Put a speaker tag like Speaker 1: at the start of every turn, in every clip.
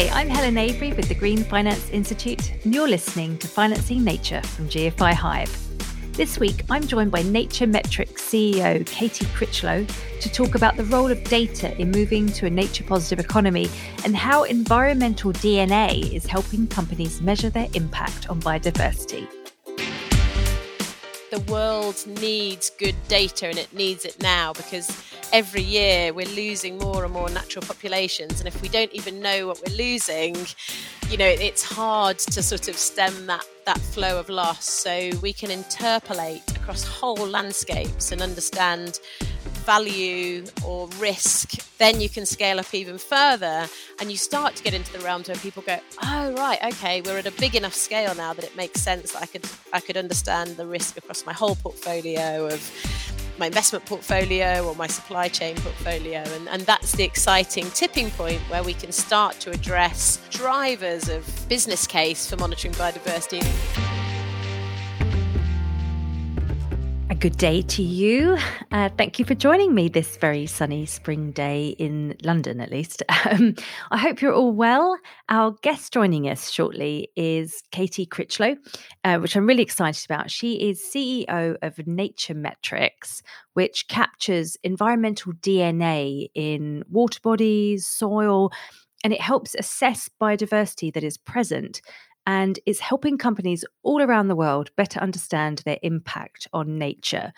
Speaker 1: Hi, I'm Helen Avery with the Green Finance Institute, and you're listening to Financing Nature from GFI Hive. This week, I'm joined by Nature Metrics CEO Katie Critchlow to talk about the role of data in moving to a nature positive economy and how environmental DNA is helping companies measure their impact on biodiversity
Speaker 2: the world needs good data and it needs it now because every year we're losing more and more natural populations. And if we don't even know what we're losing, you know, it's hard to sort of stem that, that flow of loss. So we can interpolate across whole landscapes and understand value or risk, then you can scale up even further and you start to get into the realms where people go, oh right, okay, we're at a big enough scale now that it makes sense that I could I could understand the risk across my whole portfolio of my investment portfolio or my supply chain portfolio. And, and that's the exciting tipping point where we can start to address drivers of business case for monitoring biodiversity.
Speaker 1: Good day to you. Uh, thank you for joining me this very sunny spring day in London, at least. Um, I hope you're all well. Our guest joining us shortly is Katie Critchlow, uh, which I'm really excited about. She is CEO of Nature Metrics, which captures environmental DNA in water bodies, soil, and it helps assess biodiversity that is present and is helping companies all around the world better understand their impact on nature.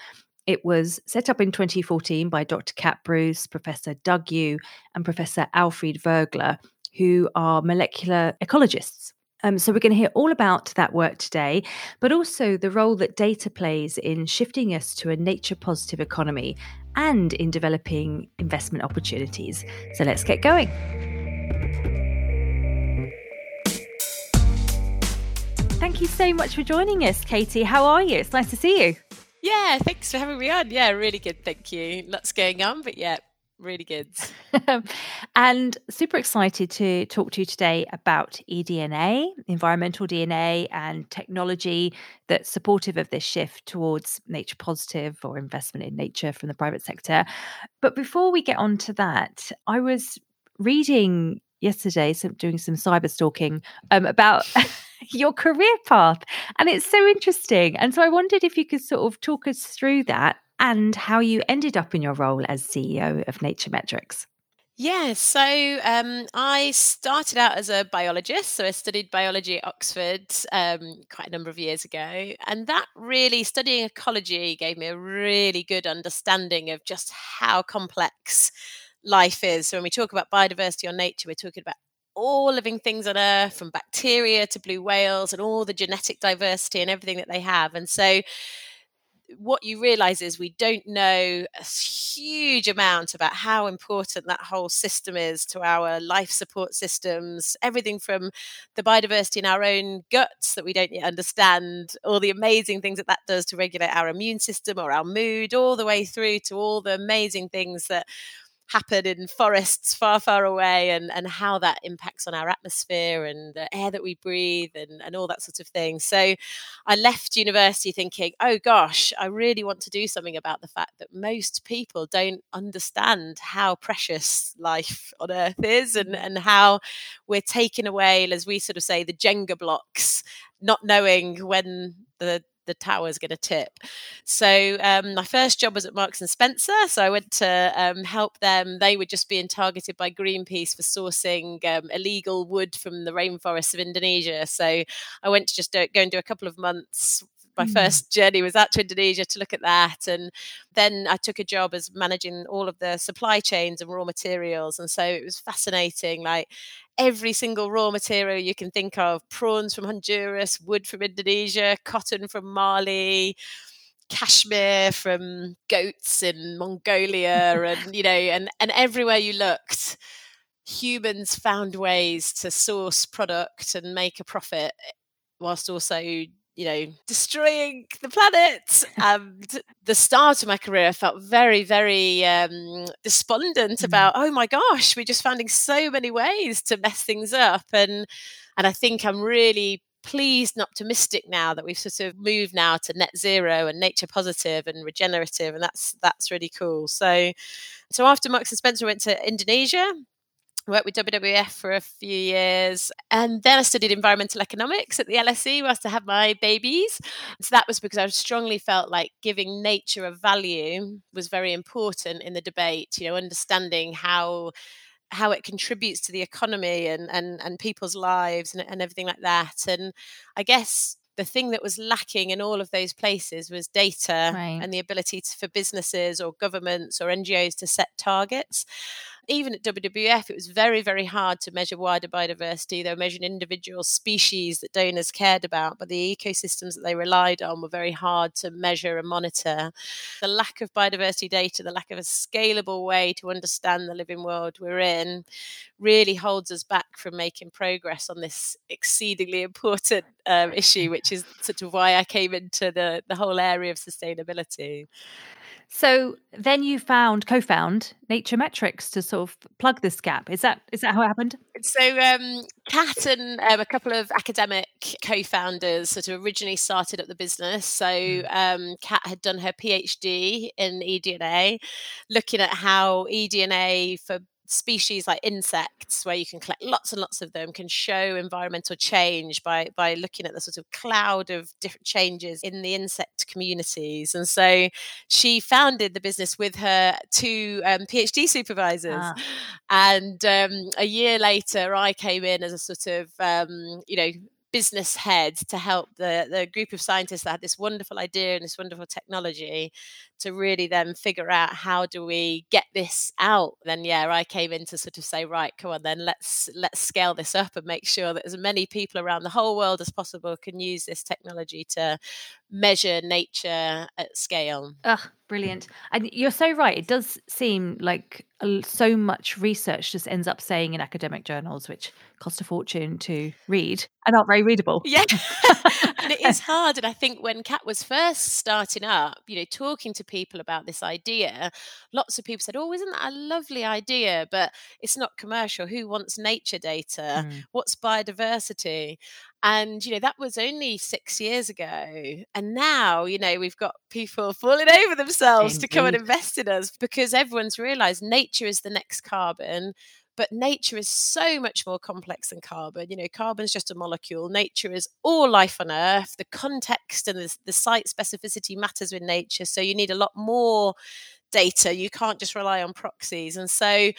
Speaker 1: It was set up in 2014 by Dr. Kat Bruce, Professor Doug Yu, and Professor Alfred Vogler, who are molecular ecologists. Um, so, we're going to hear all about that work today, but also the role that data plays in shifting us to a nature positive economy and in developing investment opportunities. So, let's get going. Thank you so much for joining us, Katie. How are you? It's nice to see you.
Speaker 2: Yeah, thanks for having me on. Yeah, really good. Thank you. Lots going on, but yeah, really good.
Speaker 1: and super excited to talk to you today about eDNA, environmental DNA, and technology that's supportive of this shift towards nature positive or investment in nature from the private sector. But before we get on to that, I was reading yesterday, some, doing some cyber stalking um, about your career path. And it's so interesting. And so I wondered if you could sort of talk us through that and how you ended up in your role as CEO of Nature Metrics.
Speaker 2: Yeah, so um, I started out as a biologist. So I studied biology at Oxford um, quite a number of years ago. And that really, studying ecology, gave me a really good understanding of just how complex life is. So when we talk about biodiversity or nature, we're talking about all living things on earth from bacteria to blue whales and all the genetic diversity and everything that they have and so what you realize is we don't know a huge amount about how important that whole system is to our life support systems everything from the biodiversity in our own guts that we don't yet understand all the amazing things that that does to regulate our immune system or our mood all the way through to all the amazing things that happen in forests far, far away and, and how that impacts on our atmosphere and the air that we breathe and, and all that sort of thing. So I left university thinking, oh gosh, I really want to do something about the fact that most people don't understand how precious life on earth is and, and how we're taken away, as we sort of say, the Jenga blocks, not knowing when the the tower's going to tip. So um, my first job was at Marks and Spencer. So I went to um, help them. They were just being targeted by Greenpeace for sourcing um, illegal wood from the rainforests of Indonesia. So I went to just do, go and do a couple of months my mm. first journey was out to Indonesia to look at that. And then I took a job as managing all of the supply chains and raw materials. And so it was fascinating. Like every single raw material you can think of prawns from Honduras, wood from Indonesia, cotton from Mali cashmere from goats in Mongolia and you know and and everywhere you looked humans found ways to source product and make a profit whilst also you know, destroying the planet. And the start of my career, I felt very, very um, despondent mm. about, oh my gosh, we're just finding so many ways to mess things up. And and I think I'm really pleased and optimistic now that we've sort of moved now to net zero and nature positive and regenerative, and that's that's really cool. So, so after Marks and Spencer, went to Indonesia worked with WWF for a few years. And then I studied environmental economics at the LSE whilst I had my babies. So that was because I strongly felt like giving nature a value was very important in the debate, you know, understanding how how it contributes to the economy and and, and people's lives and, and everything like that. And I guess the thing that was lacking in all of those places was data right. and the ability to, for businesses or governments or NGOs to set targets even at WWF, it was very, very hard to measure wider biodiversity. They were measuring individual species that donors cared about, but the ecosystems that they relied on were very hard to measure and monitor. The lack of biodiversity data, the lack of a scalable way to understand the living world we're in, really holds us back from making progress on this exceedingly important um, issue, which is sort of why I came into the, the whole area of sustainability.
Speaker 1: So then you found co-found Nature Metrics to sort of plug this gap. Is that is that how it happened?
Speaker 2: So um, Kat and um, a couple of academic co-founders sort of originally started up the business. So hmm. um, Kat had done her PhD in eDNA, looking at how eDNA for species like insects where you can collect lots and lots of them can show environmental change by by looking at the sort of cloud of different changes in the insect communities and so she founded the business with her two um, phd supervisors ah. and um, a year later i came in as a sort of um, you know business head to help the, the group of scientists that had this wonderful idea and this wonderful technology to really then figure out how do we get this out then yeah i came in to sort of say right come on then let's let's scale this up and make sure that as many people around the whole world as possible can use this technology to measure nature at scale.
Speaker 1: Ugh, brilliant. And you're so right it does seem like so much research just ends up saying in academic journals which cost a fortune to read and aren't very readable.
Speaker 2: Yeah and it is hard and i think when kat was first starting up you know talking to people about this idea, lots of people said, Oh, isn't that a lovely idea? But it's not commercial. Who wants nature data? Mm. What's biodiversity? And, you know, that was only six years ago. And now, you know, we've got people falling over themselves Indeed. to come and invest in us because everyone's realized nature is the next carbon but nature is so much more complex than carbon. You know, carbon's just a molecule. Nature is all life on Earth. The context and the, the site specificity matters with nature. So you need a lot more data. You can't just rely on proxies. And so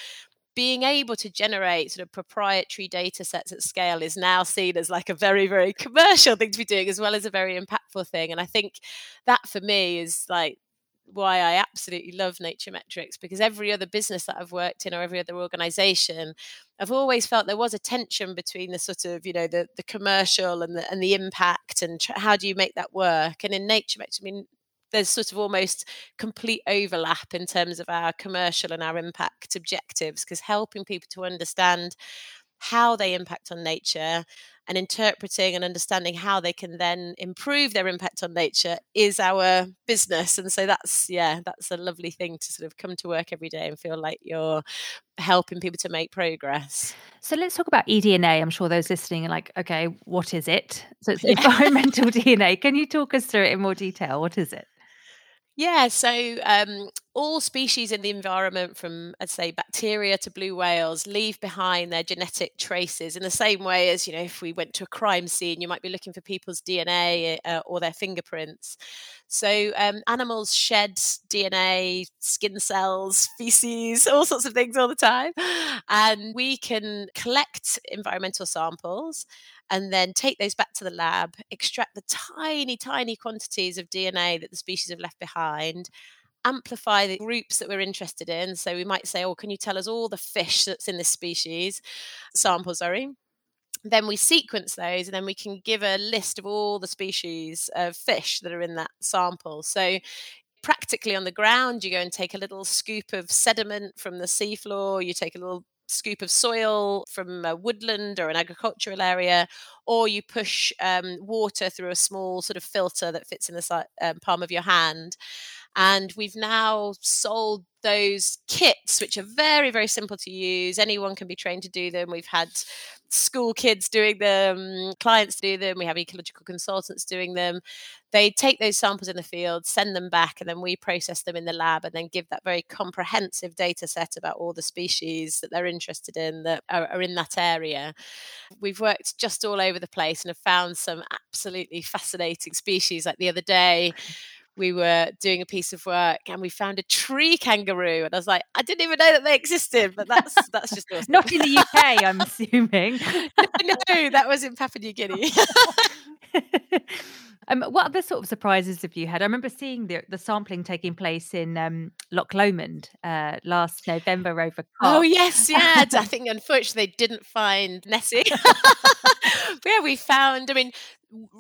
Speaker 2: being able to generate sort of proprietary data sets at scale is now seen as like a very very commercial thing to be doing as well as a very impactful thing and i think that for me is like why I absolutely love Nature Metrics because every other business that I've worked in or every other organization, I've always felt there was a tension between the sort of you know the the commercial and the and the impact and tr- how do you make that work? And in Nature Metrics, I mean, there's sort of almost complete overlap in terms of our commercial and our impact objectives because helping people to understand how they impact on nature and interpreting and understanding how they can then improve their impact on nature is our business and so that's yeah that's a lovely thing to sort of come to work every day and feel like you're helping people to make progress
Speaker 1: so let's talk about eDNA. I'm sure those listening are like, okay, what is it? So it's environmental DNA. Can you talk us through it in more detail? What is it?
Speaker 2: Yeah, so um, all species in the environment, from I'd say bacteria to blue whales, leave behind their genetic traces in the same way as you know, if we went to a crime scene, you might be looking for people's DNA uh, or their fingerprints. So um, animals shed DNA, skin cells, feces, all sorts of things all the time, and we can collect environmental samples and then take those back to the lab, extract the tiny, tiny quantities of DNA that the species have left behind, amplify the groups that we're interested in. So we might say, oh, can you tell us all the fish that's in this species sample, sorry. Then we sequence those and then we can give a list of all the species of fish that are in that sample. So practically on the ground, you go and take a little scoop of sediment from the seafloor, you take a little scoop of soil from a woodland or an agricultural area, or you push um, water through a small sort of filter that fits in the um, palm of your hand. And we've now sold those kits, which are very, very simple to use. Anyone can be trained to do them. We've had school kids doing them, clients do them, we have ecological consultants doing them. They take those samples in the field, send them back, and then we process them in the lab and then give that very comprehensive data set about all the species that they're interested in that are, are in that area. We've worked just all over the place and have found some absolutely fascinating species. Like the other day, we were doing a piece of work and we found a tree kangaroo and I was like I didn't even know that they existed but that's that's just awesome.
Speaker 1: not in the UK I'm assuming
Speaker 2: no, no that was in Papua New Guinea
Speaker 1: um, what other sort of surprises have you had? I remember seeing the the sampling taking place in um, Loch Lomond uh, last November over.
Speaker 2: Oh yes, yeah. I think unfortunately they didn't find Nessie. yeah, we found. I mean,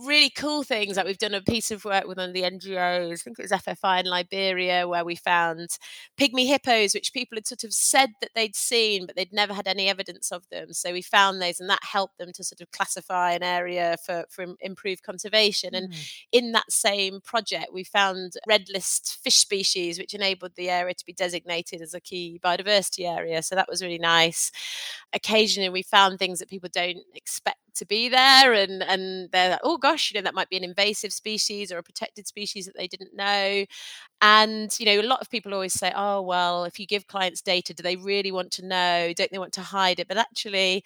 Speaker 2: really cool things like we've done a piece of work with one of the NGOs, I think it was FFI in Liberia, where we found pygmy hippos, which people had sort of said that they'd seen, but they'd never had any evidence of them. So we found those, and that helped them to sort of classify an area for, for improved conservation. Mm. In that same project, we found red list fish species, which enabled the area to be designated as a key biodiversity area. So that was really nice. Occasionally, we found things that people don't expect to be there and and they're like, oh gosh you know that might be an invasive species or a protected species that they didn't know and you know a lot of people always say oh well if you give clients data do they really want to know don't they want to hide it but actually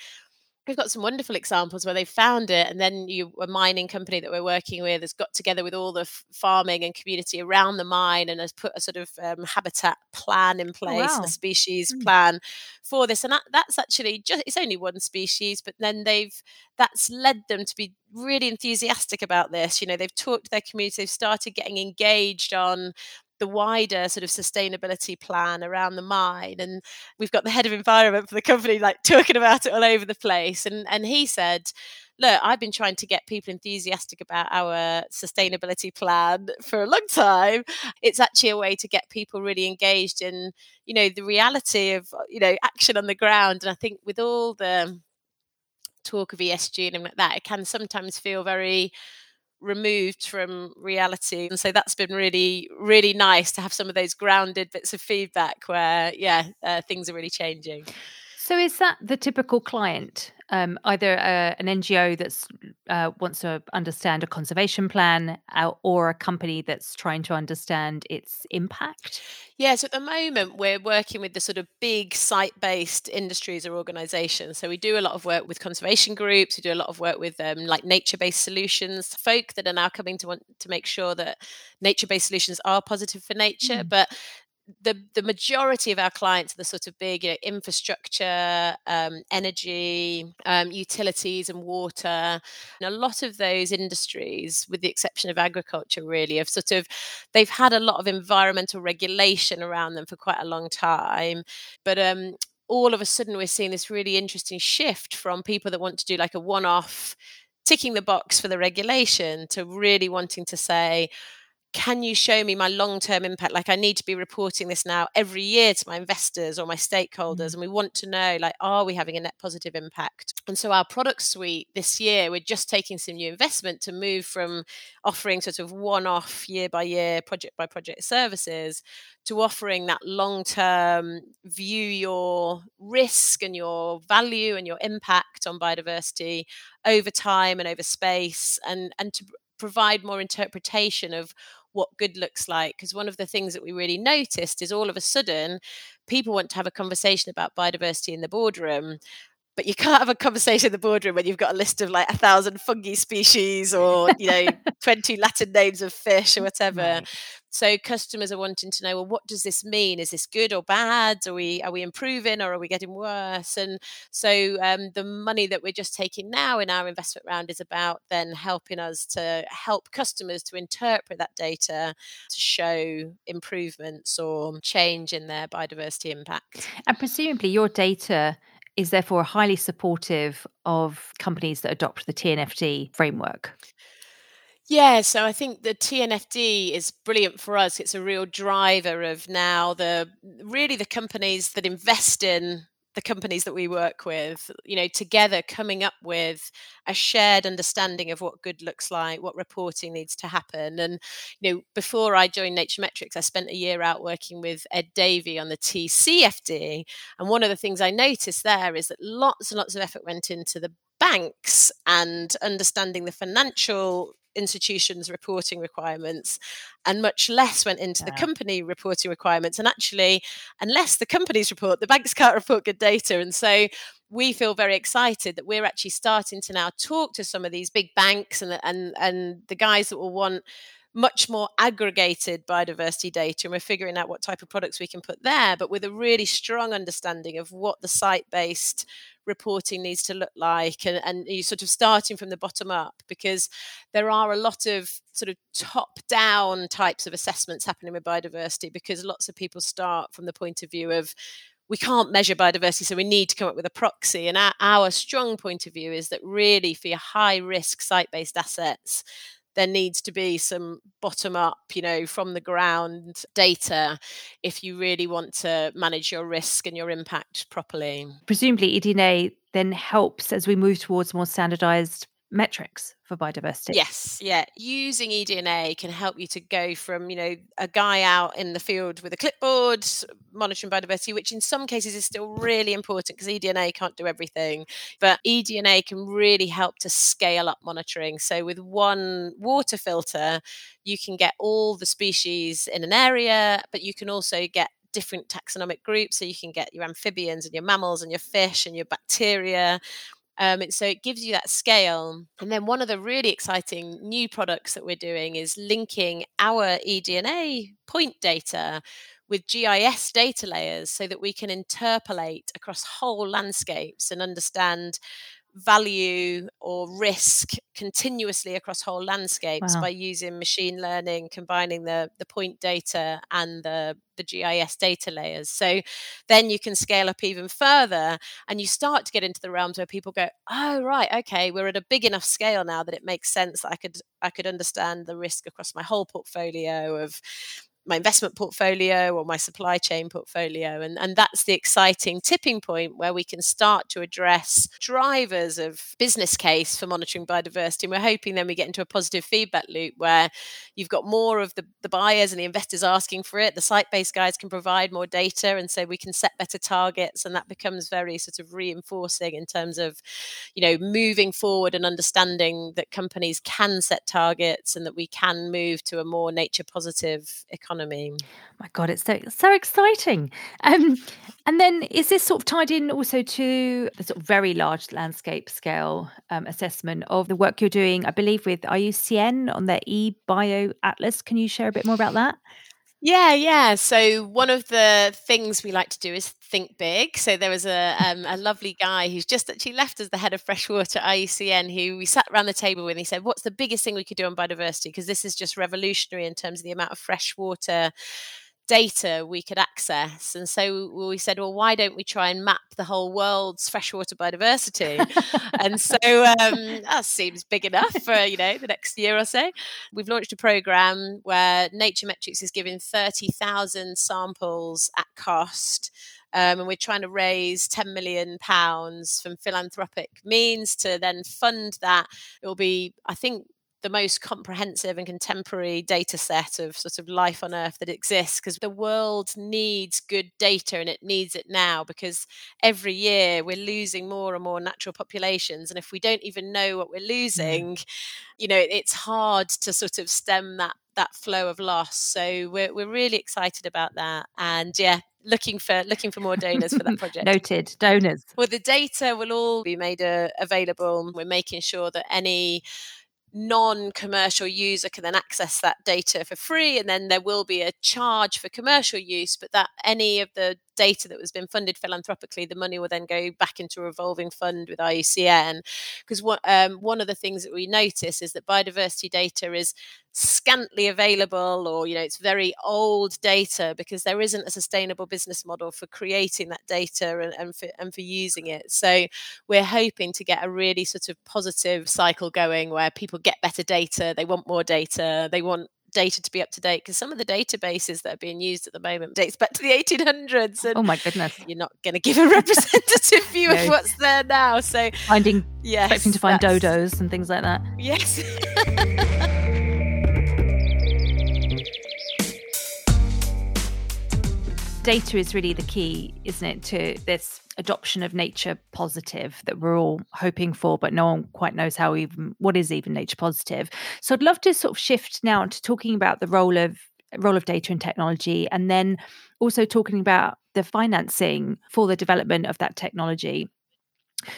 Speaker 2: we've got some wonderful examples where they found it and then you a mining company that we're working with has got together with all the f- farming and community around the mine and has put a sort of um, habitat plan in oh, place oh, wow. a species mm. plan for this and that, that's actually just it's only one species but then they've that's led them to be really enthusiastic about this you know they've talked to their community they've started getting engaged on the wider sort of sustainability plan around the mine and we've got the head of environment for the company like talking about it all over the place and and he said look i've been trying to get people enthusiastic about our sustainability plan for a long time. It's actually a way to get people really engaged in you know the reality of you know action on the ground. And i think with all the talk of esg and like that it can sometimes feel very removed from reality. And so that's been really really nice to have some of those grounded bits of feedback where yeah uh, things are really changing
Speaker 1: so is that the typical client um, either uh, an ngo that uh, wants to understand a conservation plan uh, or a company that's trying to understand its impact
Speaker 2: yeah, so at the moment we're working with the sort of big site-based industries or organisations. So we do a lot of work with conservation groups. We do a lot of work with um, like nature-based solutions folk that are now coming to want to make sure that nature-based solutions are positive for nature. Mm. But the the majority of our clients are the sort of big you know, infrastructure, um, energy, um, utilities, and water. And a lot of those industries, with the exception of agriculture, really have sort of they've had a lot of environmental regulation around them for quite a long time, but um, all of a sudden we're seeing this really interesting shift from people that want to do like a one-off ticking the box for the regulation to really wanting to say can you show me my long term impact like i need to be reporting this now every year to my investors or my stakeholders mm. and we want to know like are we having a net positive impact and so our product suite this year we're just taking some new investment to move from offering sort of one off year by year project by project services to offering that long term view your risk and your value and your impact on biodiversity over time and over space and and to provide more interpretation of what good looks like. Because one of the things that we really noticed is all of a sudden people want to have a conversation about biodiversity in the boardroom but you can't have a conversation in the boardroom when you've got a list of like a thousand fungi species or you know 20 latin names of fish or whatever right. So customers are wanting to know well what does this mean? Is this good or bad? Are we are we improving or are we getting worse? And so um, the money that we're just taking now in our investment round is about then helping us to help customers to interpret that data to show improvements or change in their biodiversity impact.
Speaker 1: And presumably your data is therefore highly supportive of companies that adopt the TNFD framework.
Speaker 2: Yeah, so I think the TNFD is brilliant for us. It's a real driver of now the really the companies that invest in the companies that we work with, you know, together coming up with a shared understanding of what good looks like, what reporting needs to happen. And, you know, before I joined Nature Metrics, I spent a year out working with Ed Davey on the TCFD. And one of the things I noticed there is that lots and lots of effort went into the banks and understanding the financial institutions reporting requirements and much less went into yeah. the company reporting requirements and actually unless the companies report the banks can't report good data and so we feel very excited that we're actually starting to now talk to some of these big banks and and and the guys that will want much more aggregated biodiversity data and we're figuring out what type of products we can put there but with a really strong understanding of what the site based reporting needs to look like and, and you sort of starting from the bottom up because there are a lot of sort of top down types of assessments happening with biodiversity because lots of people start from the point of view of we can't measure biodiversity, so we need to come up with a proxy. And our, our strong point of view is that really for your high risk site based assets, there needs to be some bottom up, you know, from the ground data if you really want to manage your risk and your impact properly.
Speaker 1: Presumably, eDNA then helps as we move towards more standardized metrics for biodiversity.
Speaker 2: Yes, yeah. Using eDNA can help you to go from, you know, a guy out in the field with a clipboard monitoring biodiversity, which in some cases is still really important because eDNA can't do everything. But eDNA can really help to scale up monitoring. So with one water filter, you can get all the species in an area, but you can also get different taxonomic groups. So you can get your amphibians and your mammals and your fish and your bacteria um, so it gives you that scale. And then one of the really exciting new products that we're doing is linking our eDNA point data with GIS data layers so that we can interpolate across whole landscapes and understand value or risk continuously across whole landscapes wow. by using machine learning combining the the point data and the the GIS data layers so then you can scale up even further and you start to get into the realms where people go oh right okay we're at a big enough scale now that it makes sense that I could I could understand the risk across my whole portfolio of my investment portfolio or my supply chain portfolio. And, and that's the exciting tipping point where we can start to address drivers of business case for monitoring biodiversity. And we're hoping then we get into a positive feedback loop where you've got more of the, the buyers and the investors asking for it. The site based guys can provide more data. And so we can set better targets. And that becomes very sort of reinforcing in terms of, you know, moving forward and understanding that companies can set targets and that we can move to a more nature positive economy economy.
Speaker 1: My God, it's so so exciting. Um, and then is this sort of tied in also to the sort of very large landscape scale um, assessment of the work you're doing, I believe, with IUCN on their eBio Atlas? Can you share a bit more about that?
Speaker 2: Yeah, yeah. So one of the things we like to do is think big. So there was a um, a lovely guy who's just actually left as the head of freshwater IUCN, who we sat around the table with. And he said, "What's the biggest thing we could do on biodiversity? Because this is just revolutionary in terms of the amount of fresh water." Data we could access. And so we said, well, why don't we try and map the whole world's freshwater biodiversity? and so um, that seems big enough for, you know, the next year or so. We've launched a program where Nature Metrics is giving 30,000 samples at cost. Um, and we're trying to raise 10 million pounds from philanthropic means to then fund that. It will be, I think, the most comprehensive and contemporary data set of sort of life on earth that exists because the world needs good data and it needs it now because every year we're losing more and more natural populations and if we don't even know what we're mm. losing you know it's hard to sort of stem that that flow of loss so we're, we're really excited about that and yeah looking for looking for more donors for that project.
Speaker 1: Noted donors.
Speaker 2: Well, the data will all be made uh, available. We're making sure that any non-commercial user can then access that data for free and then there will be a charge for commercial use but that any of the data that was been funded philanthropically the money will then go back into a revolving fund with IUCN because um, one of the things that we notice is that biodiversity data is scantily available or you know it's very old data because there isn't a sustainable business model for creating that data and, and, for, and for using it. So we're hoping to get a really sort of positive cycle going where people get better data they want more data they want data to be up to date because some of the databases that are being used at the moment dates back to the 1800s
Speaker 1: and oh my goodness.
Speaker 2: you're not going to give a representative view no. of what's there now so
Speaker 1: finding yes, expecting to find dodos and things like that.
Speaker 2: Yes
Speaker 1: data is really the key isn't it to this adoption of nature positive that we're all hoping for, but no one quite knows how even what is even nature positive. So I'd love to sort of shift now to talking about the role of role of data and technology, and then also talking about the financing for the development of that technology.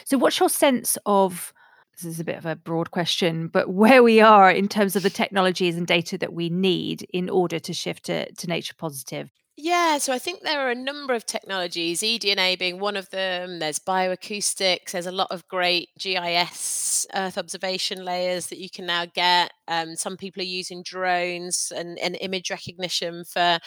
Speaker 1: So, what's your sense of this is a bit of a broad question, but where we are in terms of the technologies and data that we need in order to shift to, to nature positive?
Speaker 2: Yeah, so I think there are a number of technologies, eDNA being one of them. There's bioacoustics. There's a lot of great GIS Earth observation layers that you can now get. Um, some people are using drones and, and image recognition for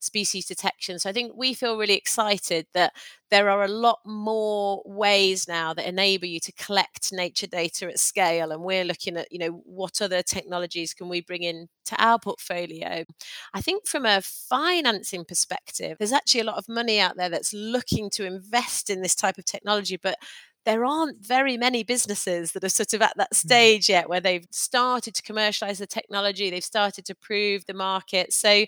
Speaker 2: species detection. So I think we feel really excited that there are a lot more ways now that enable you to collect nature data at scale and we're looking at you know what other technologies can we bring in to our portfolio i think from a financing perspective there's actually a lot of money out there that's looking to invest in this type of technology but there aren't very many businesses that are sort of at that mm. stage yet where they've started to commercialize the technology, they've started to prove the market. So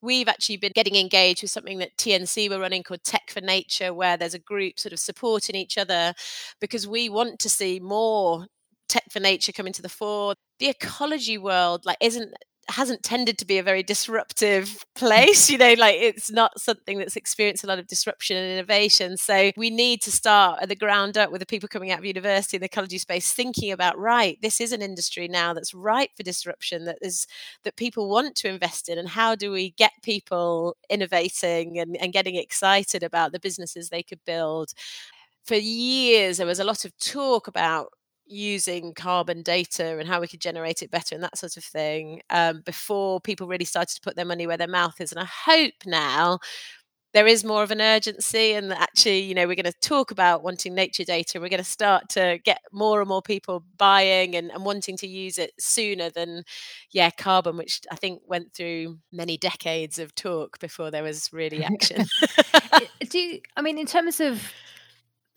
Speaker 2: we've actually been getting engaged with something that TNC were running called Tech for Nature, where there's a group sort of supporting each other because we want to see more tech for nature coming to the fore the ecology world like isn't hasn't tended to be a very disruptive place. You know, like it's not something that's experienced a lot of disruption and innovation. So we need to start at the ground up with the people coming out of university in the ecology space, thinking about right, this is an industry now that's ripe for disruption, that is that people want to invest in, and how do we get people innovating and, and getting excited about the businesses they could build? For years, there was a lot of talk about using carbon data and how we could generate it better and that sort of thing um, before people really started to put their money where their mouth is. And I hope now there is more of an urgency and actually you know we're going to talk about wanting nature data we're going to start to get more and more people buying and, and wanting to use it sooner than yeah carbon which i think went through many decades of talk before there was really action
Speaker 1: do you, i mean in terms of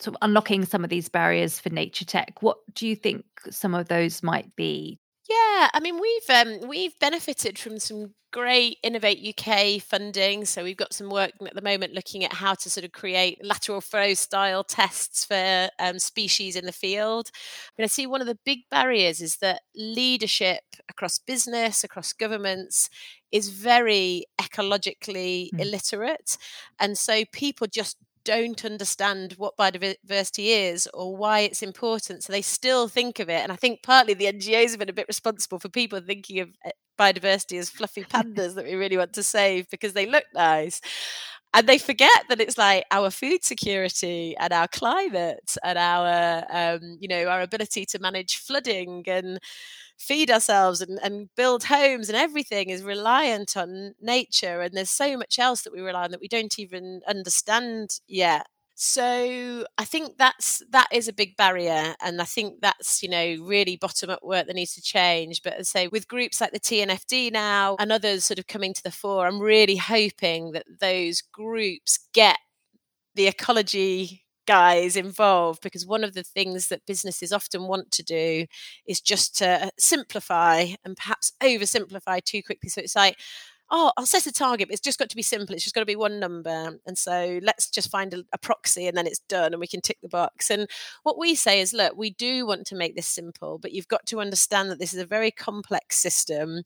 Speaker 1: sort of unlocking some of these barriers for nature tech. What do you think some of those might be?
Speaker 2: Yeah, I mean we've um, we've benefited from some great Innovate UK funding. So we've got some work at the moment looking at how to sort of create lateral flow style tests for um, species in the field. But I see one of the big barriers is that leadership across business, across governments, is very ecologically mm. illiterate, and so people just don't understand what biodiversity is or why it's important. So they still think of it. And I think partly the NGOs have been a bit responsible for people thinking of eh, biodiversity as fluffy pandas that we really want to save because they look nice. And they forget that it's like our food security and our climate and our, um, you know, our ability to manage flooding and feed ourselves and, and build homes and everything is reliant on nature. And there's so much else that we rely on that we don't even understand yet so i think that's that is a big barrier and i think that's you know really bottom up work that needs to change but as I say with groups like the tnfd now and others sort of coming to the fore i'm really hoping that those groups get the ecology guys involved because one of the things that businesses often want to do is just to uh, simplify and perhaps oversimplify too quickly. So it's like, oh, I'll set a target, but it's just got to be simple. It's just got to be one number. And so let's just find a, a, proxy and then it's done and we can tick the box. And what we say is, look, we do want to make this simple, but you've got to understand that this is a very complex system.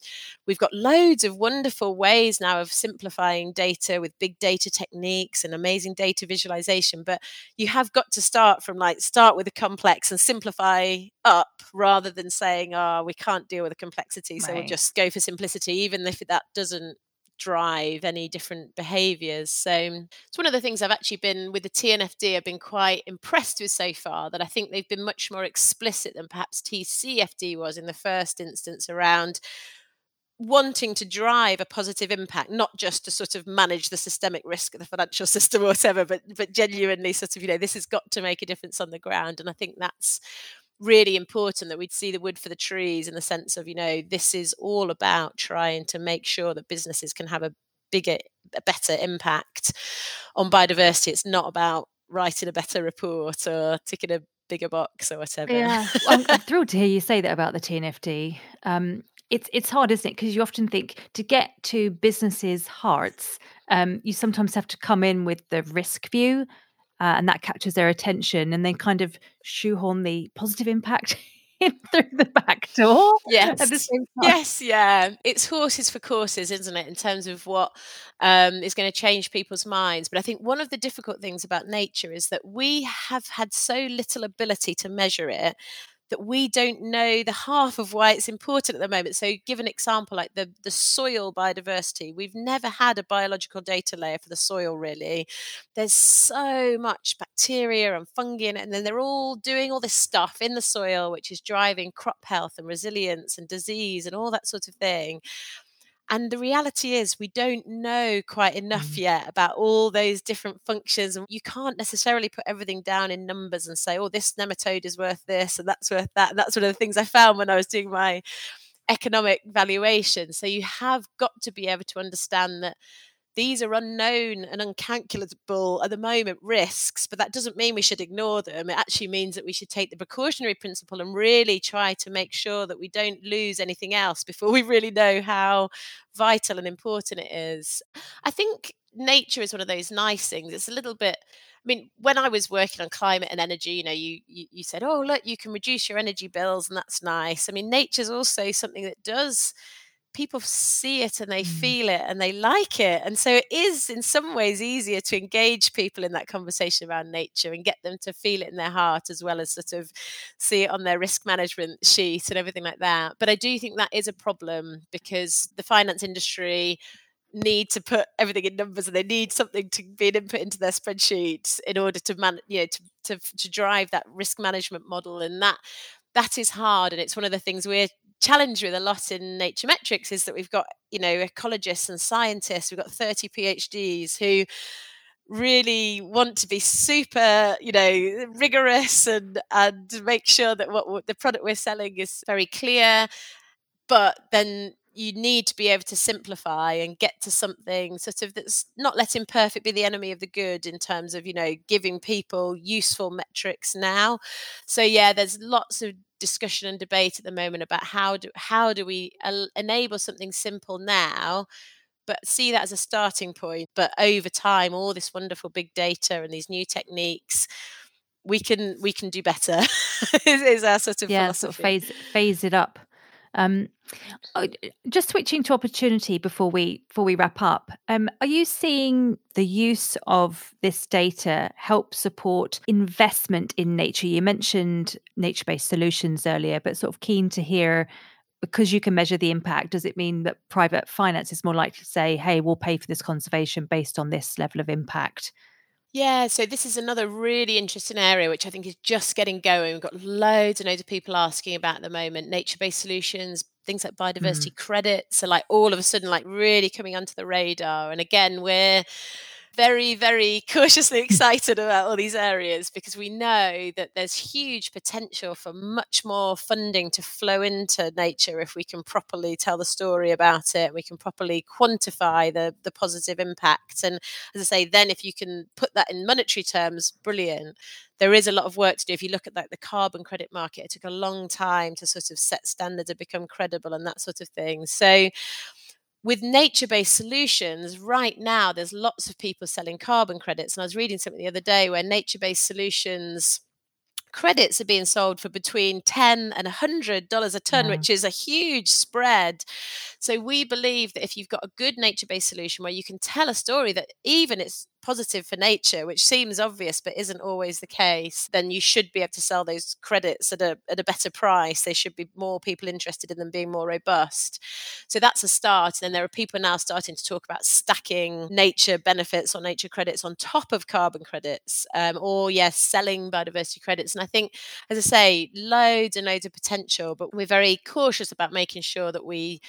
Speaker 2: We've got loads of wonderful ways now of simplifying data with big data techniques and amazing data visualization, but you have got to start from like start with the complex and simplify up rather than saying, oh, we can't deal with the complexity. So right. we'll just go for simplicity, even if that doesn't drive any different behaviors. So um, it's one of the things I've actually been with the TNFD, I've been quite impressed with so far that I think they've been much more explicit than perhaps TCFD was in the first instance around wanting to drive a positive impact, not just to sort of manage the systemic risk of the financial system or whatever, but but genuinely sort of, you know, this has got to make a difference on the ground. And I think that's really important that we'd see the wood for the trees in the sense of you know this is all about trying to make sure that businesses can have a bigger a better impact on biodiversity. It's not about writing a better report or ticking a bigger box or whatever.
Speaker 1: Yeah. Well, I'm, I'm, thrilled to hear you say that about the tnfd um, it's it's hard isn't it? Because you often think to get to businesses hearts um, you sometimes have to come in with the risk view uh, and that captures their attention and they kind of shoehorn the positive impact in through the back door
Speaker 2: yes. yes yeah. It's horses for courses isn't it in terms of what um, is going to change people's minds but i think one of the difficult things about nature is that we have had so little ability to measure it that we don't know the half of why it's important at the moment. So, give an example like the the soil biodiversity. We've never had a biological data layer for the soil. Really, there's so much bacteria and fungi in it, and then they're all doing all this stuff in the soil, which is driving crop health and resilience and disease and all that sort of thing. And the reality is, we don't know quite enough mm. yet about all those different functions. And you can't necessarily put everything down in numbers and say, oh, this nematode is worth this and that's worth that. And that's one of the things I found when I was doing my economic valuation. So you have got to be able to understand that these are unknown and uncalculable at the moment risks, but that doesn't mean we should ignore them. It actually means that we should take the precautionary principle and really try to make sure that we don't lose anything else before we really know how vital and important it is. I think nature is one of those nice things. It's a little bit I mean, when I was working on climate and energy, you know, you, you, you said, "Oh, look, you can reduce your energy bills, and that's nice." I mean, nature's also something that does people see it and they mm. feel it and they like it. And so it is, in some ways, easier to engage people in that conversation around nature and get them to feel it in their heart as well as sort of see it on their risk management sheet and everything like that. But I do think that is a problem because the finance industry need to put everything in numbers and they need something to be an input into their spreadsheets in order to man you know to, to to drive that risk management model and that that is hard and it's one of the things we're challenge with a lot in nature metrics is that we've got you know ecologists and scientists we've got 30 phds who really want to be super you know rigorous and and make sure that what, what the product we're selling is very clear. But then you need to be able to simplify and get to something sort of that's not letting perfect be the enemy of the good in terms of you know giving people useful metrics now. So yeah there's lots of discussion and debate at the moment about how do how do we enable something simple now but see that as a starting point but over time all this wonderful big data and these new techniques we can we can do better is, our sort of
Speaker 1: yeah philosophy. sort of phase phase it up um, uh, just switching to opportunity before we before we wrap up, um, are you seeing the use of this data help support investment in nature? You mentioned nature-based solutions earlier, but sort of keen to hear because you can measure the impact. Does it mean that private finance is more likely to say, "Hey, we'll pay for this conservation based on this level of impact"?
Speaker 2: Yeah, so this is another really interesting area which I think is just getting going. We've got loads and loads of people asking about at the moment nature-based solutions, things like biodiversity mm. credits are like all of a sudden like really coming onto the radar. And again, we're very, very cautiously excited about all these areas because we know that there's huge potential for much more funding to flow into nature if we can properly tell the story about it. We can properly quantify the, the positive impact. And as I say, then if you can put that in monetary terms, brilliant. There is a lot of work to do. If you look at like the carbon credit market, it took a long time to sort of set standards and become credible and that sort of thing. So with nature based solutions, right now, there's lots of people selling carbon credits. And I was reading something the other day where nature based solutions credits are being sold for between 10 and 100 dollars a ton yeah. which is a huge spread so we believe that if you've got a good nature based solution where you can tell a story that even it's positive for nature, which seems obvious but isn't always the case, then you should be able to sell those credits at a at a better price. There should be more people interested in them being more robust. So that's a start. And then there are people now starting to talk about stacking nature benefits or nature credits on top of carbon credits, um, or yes, selling biodiversity credits. And I think, as I say, loads and loads of potential, but we're very cautious about making sure that we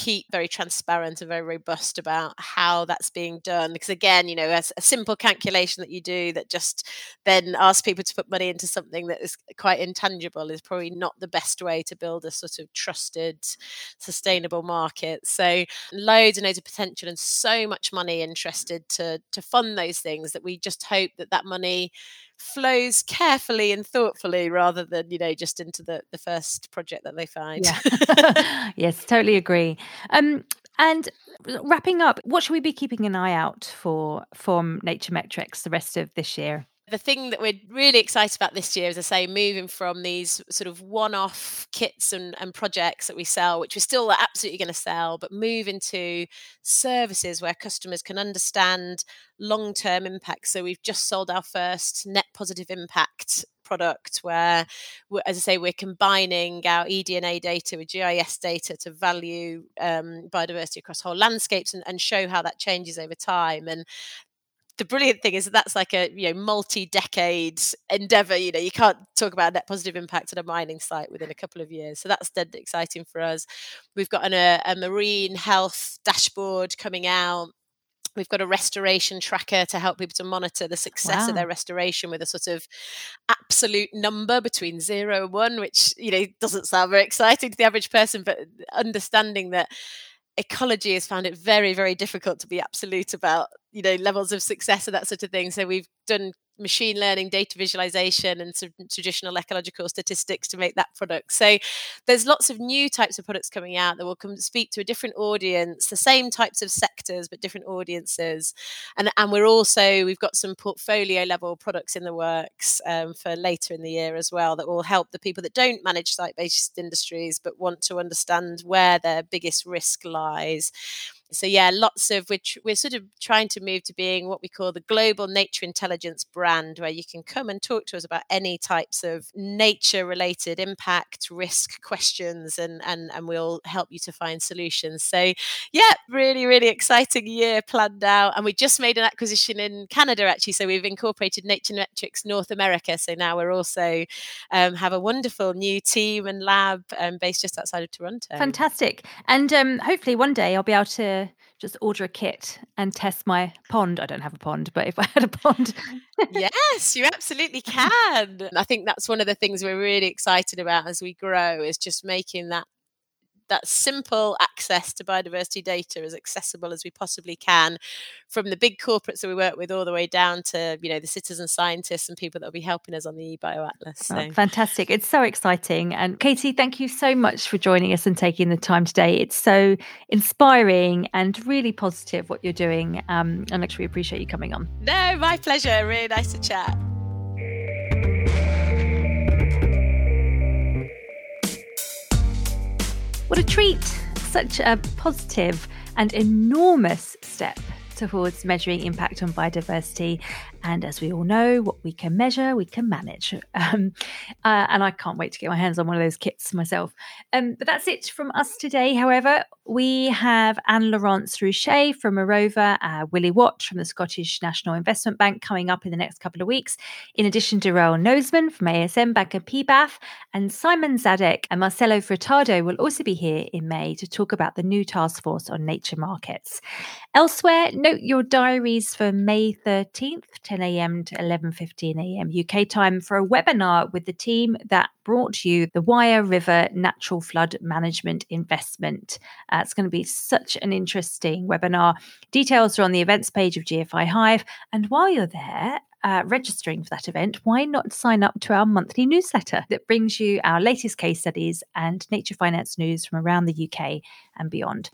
Speaker 2: keep very transparent and very robust about how that's being done. Because again, you know, a, a simple calculation that you do that just then asks people to put money into something that is quite intangible is probably not the best way to build a sort of trusted, sustainable market. So loads and loads of potential and so much money interested to to fund those things that we just hope that that money flows carefully and thoughtfully rather than you know just into the the first project that they find.
Speaker 1: Yeah. yes totally agree. Um and wrapping up what should we be keeping an eye out for from nature metrics the rest of this year
Speaker 2: the thing that we're really excited about this year, as I say, moving from these sort of one off kits and, and projects that we sell, which we're still absolutely going to sell, but move into services where customers can understand long term impact. So we've just sold our first net positive impact product where as i say we're combining our eDNA data with gis data to value um, biodiversity across whole landscapes and, and, show how that changes over time and the brilliant thing is that that's like a you know multi-decade endeavor you know you can't talk about net positive impact at a mining site within a couple of years. So that's dead exciting for us. We've got an, a, a marine health dashboard coming out. We've got a restoration tracker to help people to monitor the success wow. of their restoration with a sort of absolute number between zero and one, which you know doesn't sound very exciting to the average person, but understanding that ecology has found it very, very difficult to be absolute about you know levels of success and that sort of thing. So we've done machine learning, data visualization, and some traditional ecological statistics to make that product. So there's lots of new types of products coming out that will come speak to a different audience, the same types of sectors but different audiences. And and we're also we've got some portfolio level products in the works um, for later in the year as well that will help the people that don't manage site based industries but want to understand where their biggest risk lies so yeah lots of which we're sort of trying to move to being what we call the global nature intelligence brand where you can come and talk to us about any types of nature related impact risk questions and and and we'll help you to find solutions. So yeah really really exciting year planned out. And we just made an acquisition in canada actually. So we've incorporated NatureMetrics north america. So now we're also um, have a wonderful new team and lab um, based just outside of toronto.
Speaker 1: Fantastic. And um, hopefully one day i'll be able to just order a kit and test my pond. I don't have a pond, but if I had a pond.
Speaker 2: yes, you absolutely can. I think that's one of the things we're really excited about as we grow is just making that that simple access to biodiversity data as accessible as we possibly can from the big corporates that we work with all the way down to you know the citizen scientists and people that will be helping us on the bioatlas
Speaker 1: so. oh, fantastic. It's so exciting. And katie thank you so much for joining us and taking the time today. It's so inspiring and really positive what you're doing. Um, and actually appreciate you coming on.
Speaker 2: No my pleasure. Really nice to chat
Speaker 1: What a treat! Such a positive and enormous step towards measuring impact on biodiversity. And as we all know, what we can measure, we can manage. Um, uh, and I can't wait to get my hands on one of those kits myself. Um, but that's it from us today. However, we have Anne-Laurence Roucher from Mirova, uh, Willie Watt from the Scottish National Investment Bank coming up in the next couple of weeks, in addition to Roel Nozeman from ASN Bank and PBAF, and Simon Zadek and Marcelo Furtado will also be here in May to talk about the new task force on nature markets. Elsewhere, note your diaries for May 13th, 10 a.m. to 11:15 a.m. UK time for a webinar with the team that brought you the Wyre River Natural Flood Management Investment. Uh, it's going to be such an interesting webinar. Details are on the events page of GFI Hive, and while you're there, uh, registering for that event, why not sign up to our monthly newsletter that brings you our latest case studies and nature finance news from around the UK and beyond?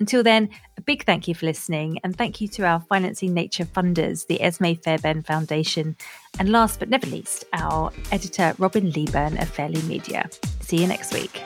Speaker 1: Until then, a big thank you for listening, and thank you to our Financing Nature funders, the Esmée Fairbairn Foundation, and last but never least, our editor Robin Lieburn of Fairly Media. See you next week.